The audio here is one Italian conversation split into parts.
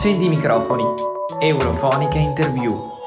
Accendi i microfoni. Eurofonica Interview.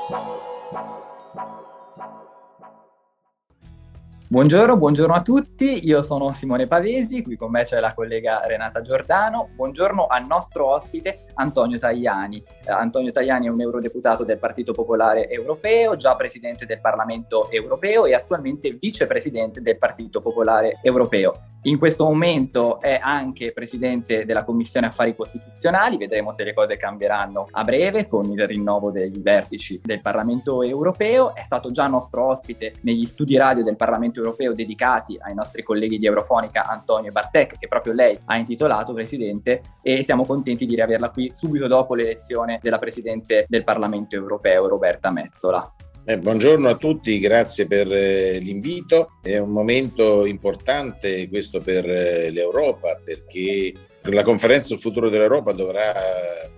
Buongiorno, buongiorno a tutti, io sono Simone Pavesi, qui con me c'è la collega Renata Giordano. Buongiorno al nostro ospite Antonio Tajani. Eh, Antonio Tajani è un eurodeputato del Partito Popolare Europeo, già presidente del Parlamento Europeo e attualmente vicepresidente del Partito Popolare Europeo. In questo momento è anche presidente della Commissione Affari Costituzionali, vedremo se le cose cambieranno a breve con il rinnovo dei vertici del Parlamento europeo. È stato già nostro ospite negli studi radio del Parlamento europeo dedicati ai nostri colleghi di Eurofonica Antonio e Bartek, che proprio lei ha intitolato presidente, e siamo contenti di riaverla qui subito dopo l'elezione della presidente del Parlamento europeo, Roberta Mezzola. Eh, buongiorno a tutti, grazie per eh, l'invito. È un momento importante questo per eh, l'Europa perché la conferenza sul futuro dell'Europa dovrà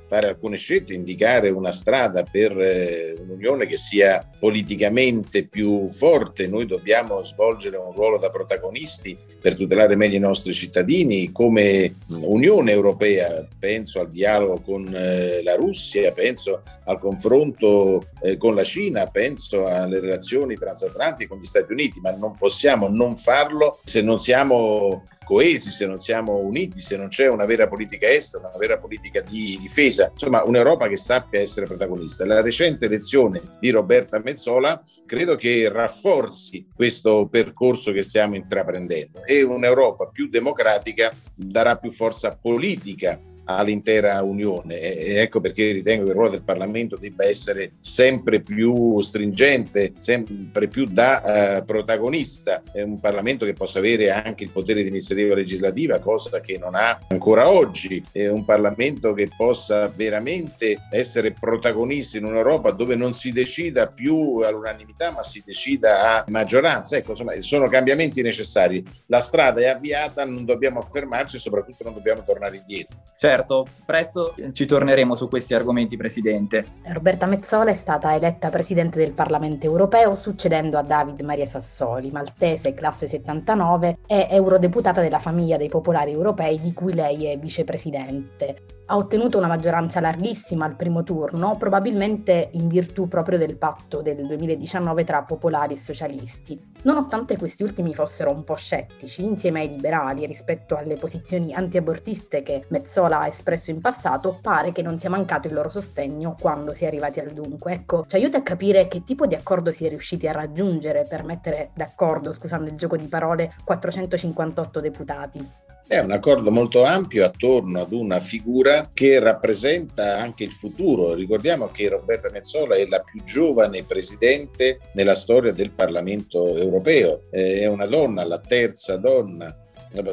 fare alcune scelte, indicare una strada per eh, un'unione che sia politicamente più forte. Noi dobbiamo svolgere un ruolo da protagonisti per tutelare meglio i nostri cittadini come Unione Europea. Penso al dialogo con eh, la Russia, penso al confronto eh, con la Cina, penso alle relazioni transatlantiche con gli Stati Uniti, ma non possiamo non farlo se non siamo coesi, se non siamo uniti, se non c'è una vera politica estera, una vera politica di difesa, insomma un'Europa che sappia essere protagonista. La recente elezione di Roberta Mezzola credo che rafforzi questo percorso che stiamo intraprendendo e un'Europa più democratica darà più forza politica all'intera Unione e ecco perché ritengo che il ruolo del Parlamento debba essere sempre più stringente, sempre più da eh, protagonista. È un Parlamento che possa avere anche il potere di iniziativa legislativa, cosa che non ha ancora oggi. È un Parlamento che possa veramente essere protagonista in un'Europa dove non si decida più all'unanimità, ma si decida a maggioranza. Ecco, insomma, sono cambiamenti necessari. La strada è avviata, non dobbiamo fermarci e soprattutto non dobbiamo tornare indietro. Certo Certo, presto ci torneremo su questi argomenti, Presidente. Roberta Mezzola è stata eletta Presidente del Parlamento europeo succedendo a David Maria Sassoli, maltese classe 79 e eurodeputata della famiglia dei popolari europei di cui lei è vicepresidente ha ottenuto una maggioranza larghissima al primo turno, probabilmente in virtù proprio del patto del 2019 tra popolari e socialisti. Nonostante questi ultimi fossero un po' scettici insieme ai liberali rispetto alle posizioni antiabortiste che Mezzola ha espresso in passato, pare che non sia mancato il loro sostegno quando si è arrivati al dunque. Ecco, ci aiuta a capire che tipo di accordo si è riusciti a raggiungere per mettere d'accordo, scusando il gioco di parole, 458 deputati. È un accordo molto ampio attorno ad una figura che rappresenta anche il futuro. Ricordiamo che Roberta Mezzola è la più giovane presidente nella storia del Parlamento europeo. È una donna, la terza donna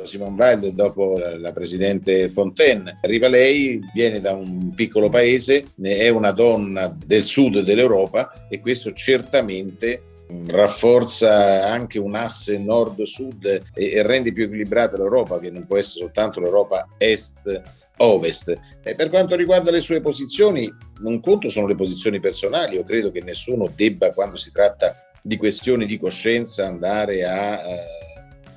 Simone Weil, dopo la presidente Fontaine. Arriva lei, viene da un piccolo paese, è una donna del sud dell'Europa e questo certamente rafforza anche un asse nord-sud e, e rende più equilibrata l'Europa, che non può essere soltanto l'Europa est-ovest. E per quanto riguarda le sue posizioni, un conto sono le posizioni personali, io credo che nessuno debba, quando si tratta di questioni di coscienza, andare a... Eh,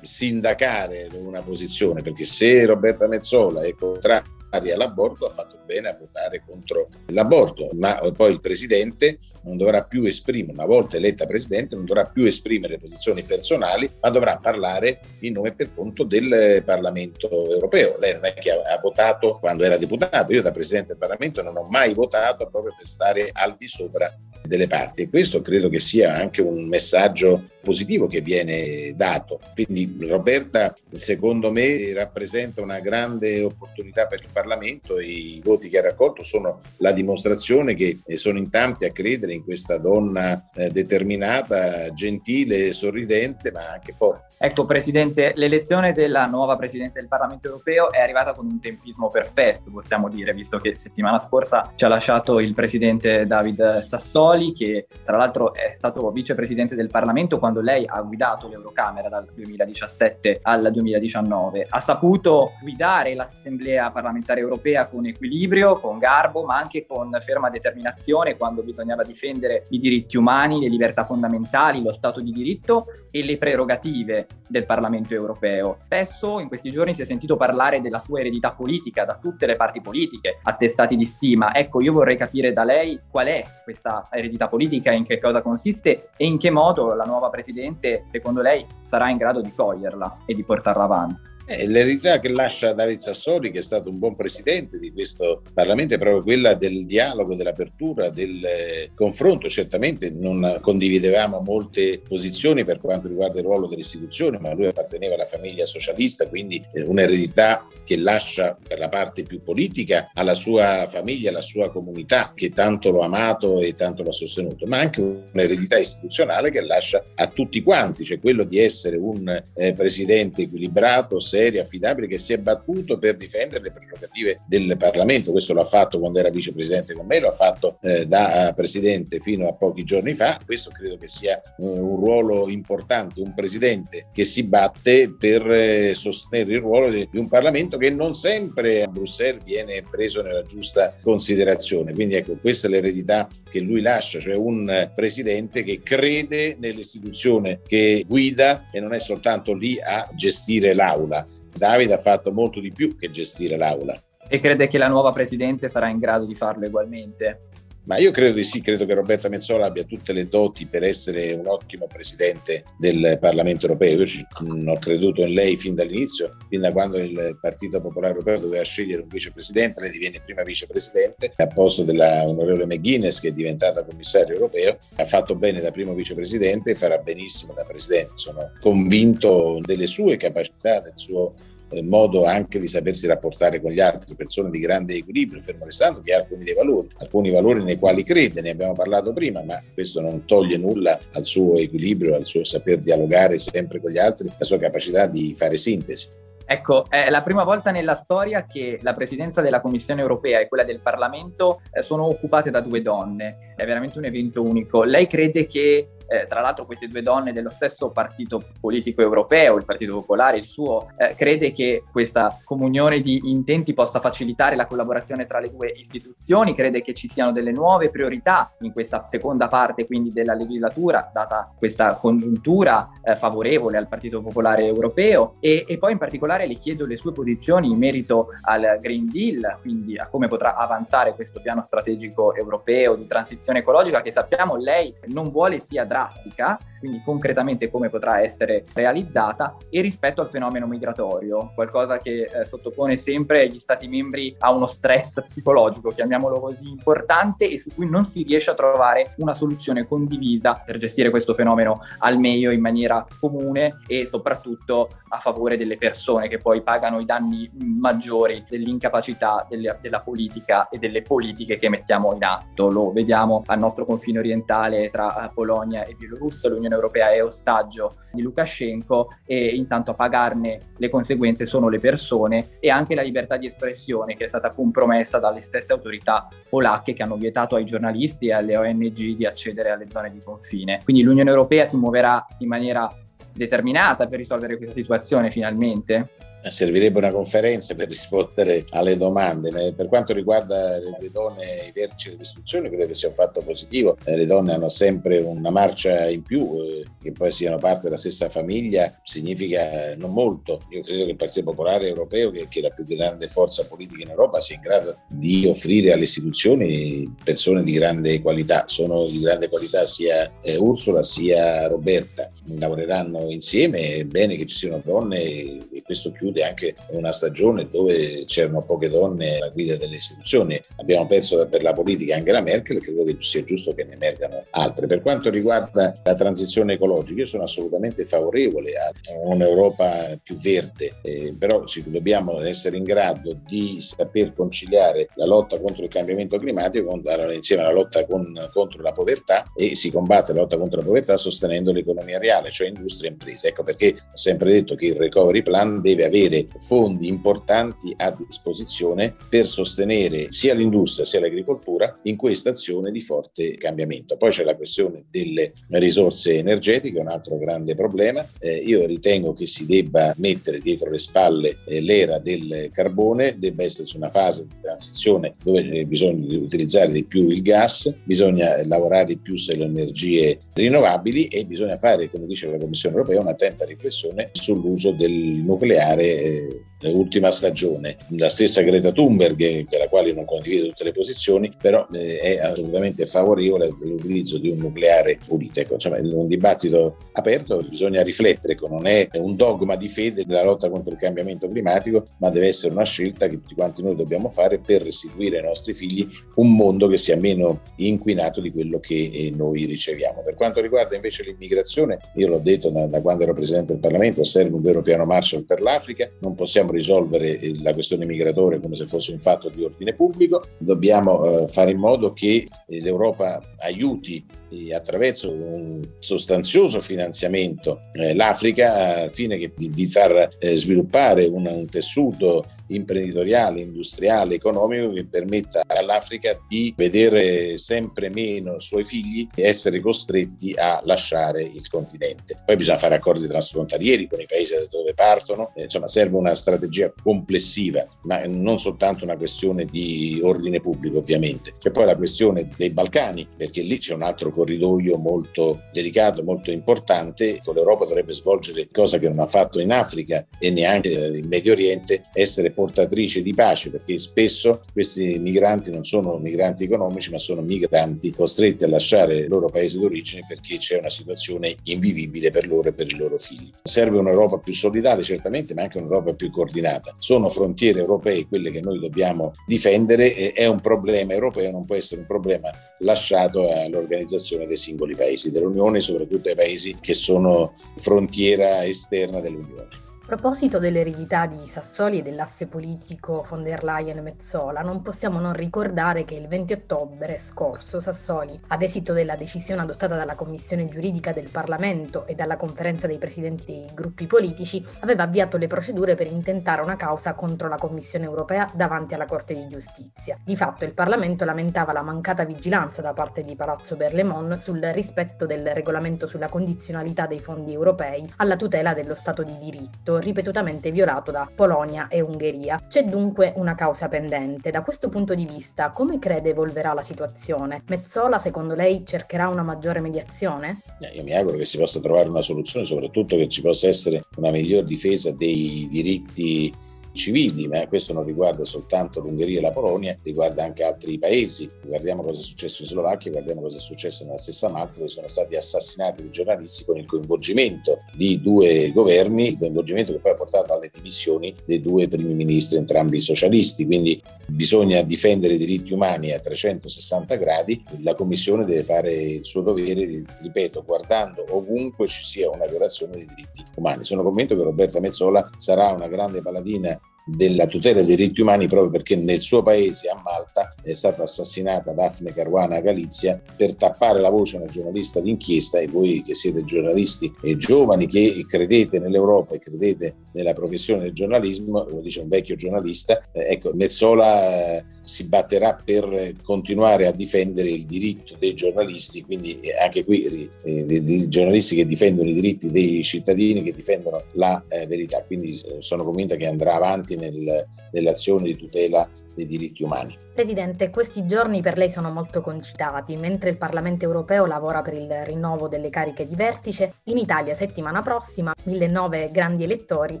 sindacare una posizione perché se Roberta Mezzola è contraria all'aborto ha fatto bene a votare contro l'aborto, ma poi il presidente non dovrà più esprimere, una volta eletta presidente, non dovrà più esprimere posizioni personali, ma dovrà parlare in nome per conto del Parlamento europeo. Lei non è che ha votato quando era deputato, io da presidente del Parlamento non ho mai votato proprio per stare al di sopra delle parti e questo credo che sia anche un messaggio positivo che viene dato. Quindi Roberta secondo me rappresenta una grande opportunità per il Parlamento e i voti che ha raccolto sono la dimostrazione che sono in tanti a credere in questa donna eh, determinata, gentile, sorridente ma anche forte. Ecco Presidente, l'elezione della nuova Presidente del Parlamento europeo è arrivata con un tempismo perfetto, possiamo dire, visto che settimana scorsa ci ha lasciato il Presidente David Sassoli Sassoli, che tra l'altro è stato vicepresidente del Parlamento quando lei ha guidato l'Eurocamera dal 2017 al 2019. Ha saputo guidare l'Assemblea parlamentare europea con equilibrio, con garbo, ma anche con ferma determinazione quando bisognava difendere i diritti umani, le libertà fondamentali, lo Stato di diritto e le prerogative del Parlamento europeo. Spesso in questi giorni si è sentito parlare della sua eredità politica da tutte le parti politiche, attestati di stima. Ecco, io vorrei capire da lei qual è questa eredità politica, in che cosa consiste e in che modo la nuova Presidente, secondo lei, sarà in grado di coglierla e di portarla avanti. Eh, l'eredità che lascia David Sassoli, che è stato un buon presidente di questo Parlamento, è proprio quella del dialogo, dell'apertura, del eh, confronto. Certamente non condividevamo molte posizioni per quanto riguarda il ruolo delle istituzioni, ma lui apparteneva alla famiglia socialista, quindi eh, un'eredità che lascia per la parte più politica alla sua famiglia, alla sua comunità, che tanto lo ha amato e tanto lo ha sostenuto, ma anche un'eredità istituzionale che lascia a tutti quanti, cioè quello di essere un eh, presidente equilibrato, serio, affidabile, che si è battuto per difendere le prerogative del Parlamento. Questo l'ha fatto quando era vicepresidente con me, lo ha fatto eh, da presidente fino a pochi giorni fa. Questo credo che sia eh, un ruolo importante, un presidente che si batte per eh, sostenere il ruolo di, di un Parlamento che non sempre a Bruxelles viene preso nella giusta considerazione. Quindi ecco, questa è l'eredità che lui lascia, cioè un presidente che crede nell'istituzione che guida e non è soltanto lì a gestire l'aula. Davide ha fatto molto di più che gestire l'aula. E crede che la nuova presidente sarà in grado di farlo ugualmente? Ma io credo di sì, credo che Roberta Mezzola abbia tutte le doti per essere un ottimo presidente del Parlamento europeo. Io mh, ho creduto in lei fin dall'inizio, fin da quando il Partito Popolare Europeo doveva scegliere un vicepresidente, lei diviene prima vicepresidente a posto della onorevole McGuinness che è diventata commissario europeo. Ha fatto bene da primo vicepresidente e farà benissimo da presidente. Sono convinto delle sue capacità, del suo modo anche di sapersi rapportare con gli altri, persone di grande equilibrio, fermo restando che ha alcuni dei valori, alcuni valori nei quali crede, ne abbiamo parlato prima, ma questo non toglie nulla al suo equilibrio, al suo saper dialogare sempre con gli altri, alla sua capacità di fare sintesi. Ecco, è la prima volta nella storia che la presidenza della Commissione europea e quella del Parlamento eh, sono occupate da due donne. È veramente un evento unico. Lei crede che eh, tra l'altro queste due donne dello stesso partito politico europeo, il Partito Popolare, il suo, eh, crede che questa comunione di intenti possa facilitare la collaborazione tra le due istituzioni, crede che ci siano delle nuove priorità in questa seconda parte quindi della legislatura, data questa congiuntura eh, favorevole al Partito Popolare Europeo. E, e poi in particolare le chiedo le sue posizioni in merito al Green Deal, quindi a come potrà avanzare questo piano strategico europeo di transizione ecologica che sappiamo lei non vuole sia drastica, quindi concretamente come potrà essere realizzata, e rispetto al fenomeno migratorio, qualcosa che eh, sottopone sempre gli Stati membri a uno stress psicologico, chiamiamolo così, importante e su cui non si riesce a trovare una soluzione condivisa per gestire questo fenomeno al meglio in maniera comune e soprattutto a favore delle persone che poi pagano i danni maggiori dell'incapacità delle, della politica e delle politiche che mettiamo in atto. Lo vediamo al nostro confine orientale tra Polonia e Bielorussia, l'Unione Europea è ostaggio di Lukashenko e intanto a pagarne le conseguenze sono le persone e anche la libertà di espressione che è stata compromessa dalle stesse autorità polacche che hanno vietato ai giornalisti e alle ONG di accedere alle zone di confine. Quindi l'Unione Europea si muoverà in maniera determinata per risolvere questa situazione finalmente? Servirebbe una conferenza per rispondere alle domande. Per quanto riguarda le donne e i vertici dell'istruzione, credo che sia un fatto positivo. Eh, le donne hanno sempre una marcia in più, eh, che poi siano parte della stessa famiglia, significa non molto. Io credo che il Partito Popolare Europeo, che, è la più grande forza politica in Europa, sia in grado di offrire alle istituzioni persone di grande qualità. Sono di grande qualità sia eh, Ursula sia Roberta. Lavoreranno insieme, è bene che ci siano donne e questo chiude chiude anche una stagione dove c'erano poche donne alla guida delle istituzioni. Abbiamo perso per la politica anche la Merkel, credo che sia giusto che ne emergano altre. Per quanto riguarda la transizione ecologica, io sono assolutamente favorevole a un'Europa più verde, eh, però dobbiamo essere in grado di saper conciliare la lotta contro il cambiamento climatico con, insieme alla lotta con, contro la povertà e si combatte la lotta contro la povertà sostenendo l'economia reale cioè industria e imprese. Ecco perché ho sempre detto che il recovery plan deve avere fondi importanti a disposizione per sostenere sia l'industria sia l'agricoltura in questa azione di forte cambiamento. Poi c'è la questione delle risorse energetiche, un altro grande problema. Eh, io ritengo che si debba mettere dietro le spalle eh, l'era del carbone, debba esserci una fase di transizione dove eh, bisogna utilizzare di più il gas, bisogna lavorare di più sulle energie rinnovabili e bisogna fare, come dice la Commissione europea, un'attenta riflessione sull'uso del nucleare eh, ultima stagione. La stessa Greta Thunberg, della quale non condivido tutte le posizioni, però eh, è assolutamente favorevole all'utilizzo di un nucleare pulito. Ecco, insomma, è un dibattito aperto, bisogna riflettere, ecco, non è un dogma di fede della lotta contro il cambiamento climatico, ma deve essere una scelta che tutti quanti noi dobbiamo fare per restituire ai nostri figli un mondo che sia meno inquinato di quello che eh, noi riceviamo. Per quanto riguarda invece l'immigrazione, io l'ho detto da, da quando ero Presidente del Parlamento, serve un vero piano Marshall per l'Africa, non possiamo risolvere eh, la questione migratoria come se fosse un fatto di ordine pubblico, dobbiamo eh, fare in modo che eh, l'Europa aiuti attraverso un sostanzioso finanziamento eh, l'Africa al fine che, di, di, far eh, sviluppare un, un, tessuto imprenditoriale, industriale, economico che permetta all'Africa di vedere sempre meno suoi figli e essere costretti a lasciare il continente. Poi bisogna fare accordi transfrontalieri con i paesi da dove partono, eh, insomma serve una strategia complessiva, ma non soltanto una questione di ordine pubblico ovviamente. C'è poi la questione dei Balcani, perché lì c'è un altro corridoio molto delicato, molto importante. L'Europa dovrebbe svolgere cosa che non ha fatto in Africa e neanche in Medio Oriente, essere portatrice di pace, perché spesso questi migranti non sono migranti economici, ma sono migranti costretti a lasciare il loro paese d'origine perché c'è una situazione invivibile per loro e per i loro figli. Serve un'Europa più solidale, certamente, ma anche un'Europa più coordinata. Sono frontiere europee quelle che noi dobbiamo difendere è un problema europeo, non può essere un problema lasciato all'organizzazione legislazione dei singoli paesi dell'Unione, soprattutto ai paesi che sono frontiera esterna dell'Unione. A proposito dell'eredità di Sassoli e dell'asse politico von der Leyen-Mezzola, non possiamo non ricordare che il 20 ottobre scorso Sassoli, ad esito della decisione adottata dalla Commissione giuridica del Parlamento e dalla conferenza dei presidenti dei gruppi politici, aveva avviato le procedure per intentare una causa contro la Commissione europea davanti alla Corte di Giustizia. Di fatto il Parlamento lamentava la mancata vigilanza da parte di Palazzo Berlemon sul rispetto del regolamento sulla condizionalità dei fondi europei alla tutela dello Stato di diritto ripetutamente violato da Polonia e Ungheria. C'è dunque una causa pendente. Da questo punto di vista, come crede evolverà la situazione? Mezzola, secondo lei, cercherà una maggiore mediazione? Eh, io mi auguro che si possa trovare una soluzione, soprattutto che ci possa essere una miglior difesa dei diritti civili, ma questo non riguarda soltanto l'Ungheria e la Polonia, riguarda anche altri paesi. Guardiamo cosa è successo in Slovacchia, guardiamo cosa è successo nella stessa Malta, dove sono stati assassinati dei giornalisti con il coinvolgimento di due governi, coinvolgimento che poi ha portato alle dimissioni dei due primi ministri, entrambi socialisti. Quindi bisogna difendere i diritti umani a 360 gradi, la Commissione deve fare il suo dovere, ripeto, guardando ovunque ci sia una violazione dei diritti umani. Sono convinto che Roberta Mezzola sarà una grande paladina della tutela dei diritti umani proprio perché nel suo paese, a Malta, è stata assassinata Daphne Caruana Galizia per tappare la voce a una giornalista d'inchiesta e voi che siete giornalisti e giovani che credete nell'Europa e credete nella professione del giornalismo, lo dice un vecchio giornalista, eh, ecco, Mezzola eh, si batterà per continuare a difendere il diritto dei giornalisti, quindi anche qui eh, dei, giornalisti che difendono i diritti dei cittadini, che difendono la eh, verità. Quindi eh, sono convinta che andrà avanti nel, nell'azione di tutela dei diritti umani. Presidente, questi giorni per lei sono molto concitati. Mentre il Parlamento europeo lavora per il rinnovo delle cariche di vertice, in Italia settimana prossima 1009 grandi elettori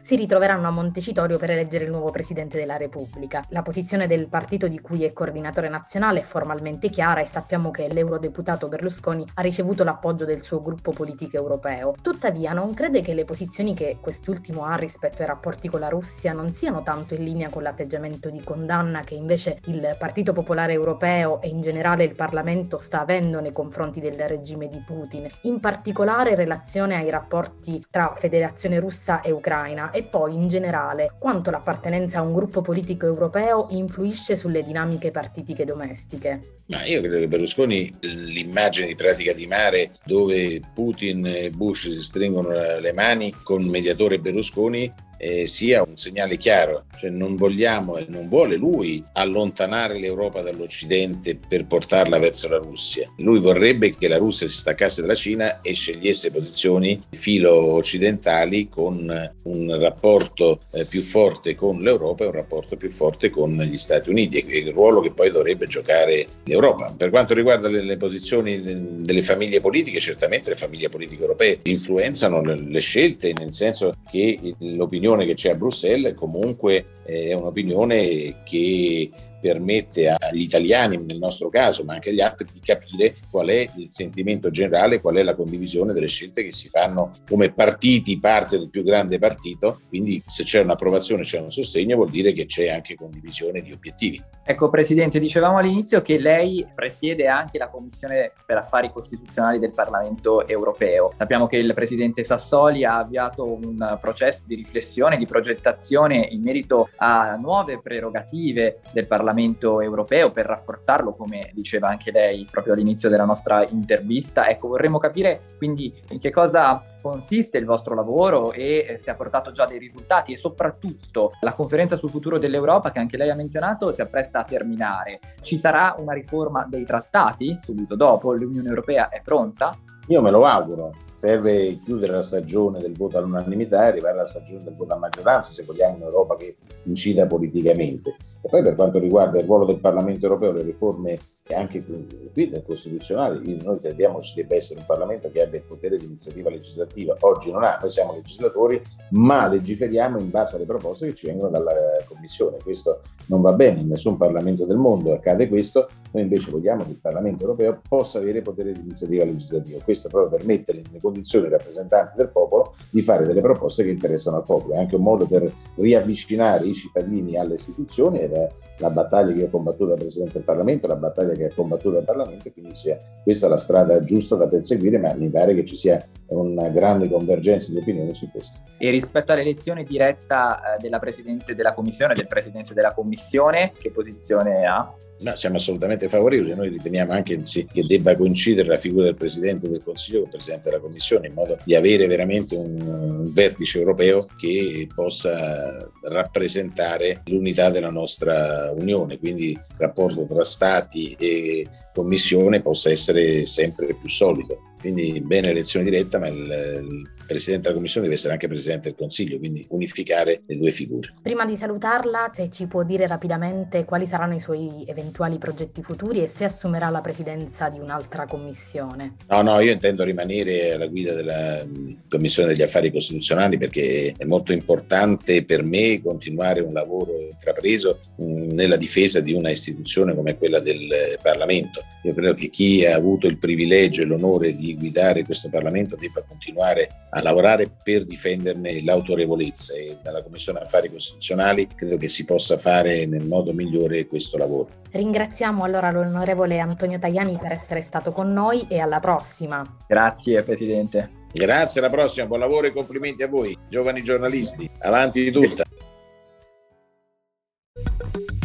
si ritroveranno a Montecitorio per eleggere il nuovo Presidente della Repubblica. La posizione del partito di cui è coordinatore nazionale è formalmente chiara e sappiamo che l'eurodeputato Berlusconi ha ricevuto l'appoggio del suo gruppo politico europeo. Tuttavia non crede che le posizioni che quest'ultimo ha rispetto ai rapporti con la Russia non siano tanto in linea con l'atteggiamento di condanna che invece il Partito Popolare Europeo e in generale il Parlamento sta avendo nei confronti del regime di Putin, in particolare in relazione ai rapporti tra Federazione Russa e Ucraina e poi in generale quanto l'appartenenza a un gruppo politico europeo influisce sulle dinamiche partitiche domestiche. Ma io credo che Berlusconi, l'immagine di pratica di mare dove Putin e Bush stringono le mani con mediatore Berlusconi eh, sia un segnale chiaro, cioè non vogliamo e non vuole lui allontanare l'Europa dall'Occidente per portarla verso la Russia. Lui vorrebbe che la Russia si staccasse dalla Cina e scegliesse posizioni filo occidentali con un rapporto eh, più forte con l'Europa e un rapporto più forte con gli Stati Uniti e il ruolo che poi dovrebbe giocare l'Europa. Per quanto riguarda le, le posizioni de, delle famiglie politiche, certamente le famiglie politiche europee influenzano le, le scelte, nel senso che l'opinione l'opinione che c'è a Bruxelles comunque è un'opinione che permette agli italiani, nel nostro caso, ma anche agli altri, di capire qual è il sentimento generale, qual è la condivisione delle scelte che si fanno come partiti, parte del più grande partito. Quindi se c'è un'approvazione, c'è un sostegno, vuol dire che c'è anche condivisione di obiettivi. Ecco, Presidente, dicevamo all'inizio che lei presiede anche la Commissione per affari costituzionali del Parlamento europeo. Sappiamo che il Presidente Sassoli ha avviato un processo di riflessione, di progettazione in merito a nuove prerogative del Parlamento Parlamento europeo per rafforzarlo, come diceva anche lei proprio all'inizio della nostra intervista. Ecco, vorremmo capire quindi in che cosa consiste il vostro lavoro e eh, se ha portato già dei risultati e soprattutto la conferenza sul futuro dell'Europa che anche lei ha menzionato si appresta a terminare. Ci sarà una riforma dei trattati subito dopo? L'Unione Europea è pronta? Io me lo auguro, serve chiudere la stagione del voto all'unanimità e arrivare alla stagione del voto a maggioranza se vogliamo un'Europa che incida politicamente. E poi per quanto riguarda il ruolo del Parlamento europeo, le riforme e anche qui del costituzionale, noi crediamo ci debba essere un Parlamento che abbia il potere di iniziativa legislativa. Oggi non ha, noi siamo legislatori, ma legiferiamo in base alle proposte che ci vengono dalla Commissione. Questo non va bene, in nessun Parlamento del mondo accade questo, noi invece vogliamo che il Parlamento europeo possa avere potere di iniziativa legislativa. Questo proprio per mettere nelle condizioni i rappresentanti del popolo di fare delle proposte che interessano al popolo. È anche un modo per riavvicinare i cittadini alle istituzioni è la battaglia che ho combattuto da Presidente del Parlamento, la battaglia che ha combattuto dal Parlamento quindi sia questa la strada giusta da perseguire, ma mi pare che ci sia una grande convergenza di opinioni su questo. E rispetto all'elezione diretta eh, della Presidente della Commissione, del Presidente della Commissione, che posizione ha? No, siamo assolutamente favorevoli, noi riteniamo anche che debba coincidere la figura del Presidente del Consiglio con il Presidente della Commissione in modo di avere veramente un, vertice europeo che possa rappresentare l'unità della nostra Unione, quindi il rapporto tra Stati e Commissione possa essere sempre più solido. Quindi bene elezione diretta, ma il, il, Presidente della Commissione deve essere anche Presidente del Consiglio, quindi unificare le due figure. Prima di salutarla, se ci può dire rapidamente quali saranno i suoi eventuali progetti futuri e se assumerà la presidenza di un'altra commissione. No, no, io intendo rimanere alla guida della Commissione degli Affari Costituzionali perché è molto importante per me continuare un lavoro intrapreso nella difesa di una istituzione come quella del Parlamento. Io credo che chi ha avuto il privilegio e l'onore di guidare questo Parlamento debba continuare a lavorare per difenderne l'autorevolezza e dalla Commissione Affari Costituzionali credo che si possa fare nel modo migliore questo lavoro. Ringraziamo allora l'onorevole Antonio Tajani per essere stato con noi e alla prossima. Grazie Presidente. Grazie, alla prossima, buon lavoro e complimenti a voi, giovani giornalisti. Avanti di tutta.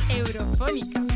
Eurofonica.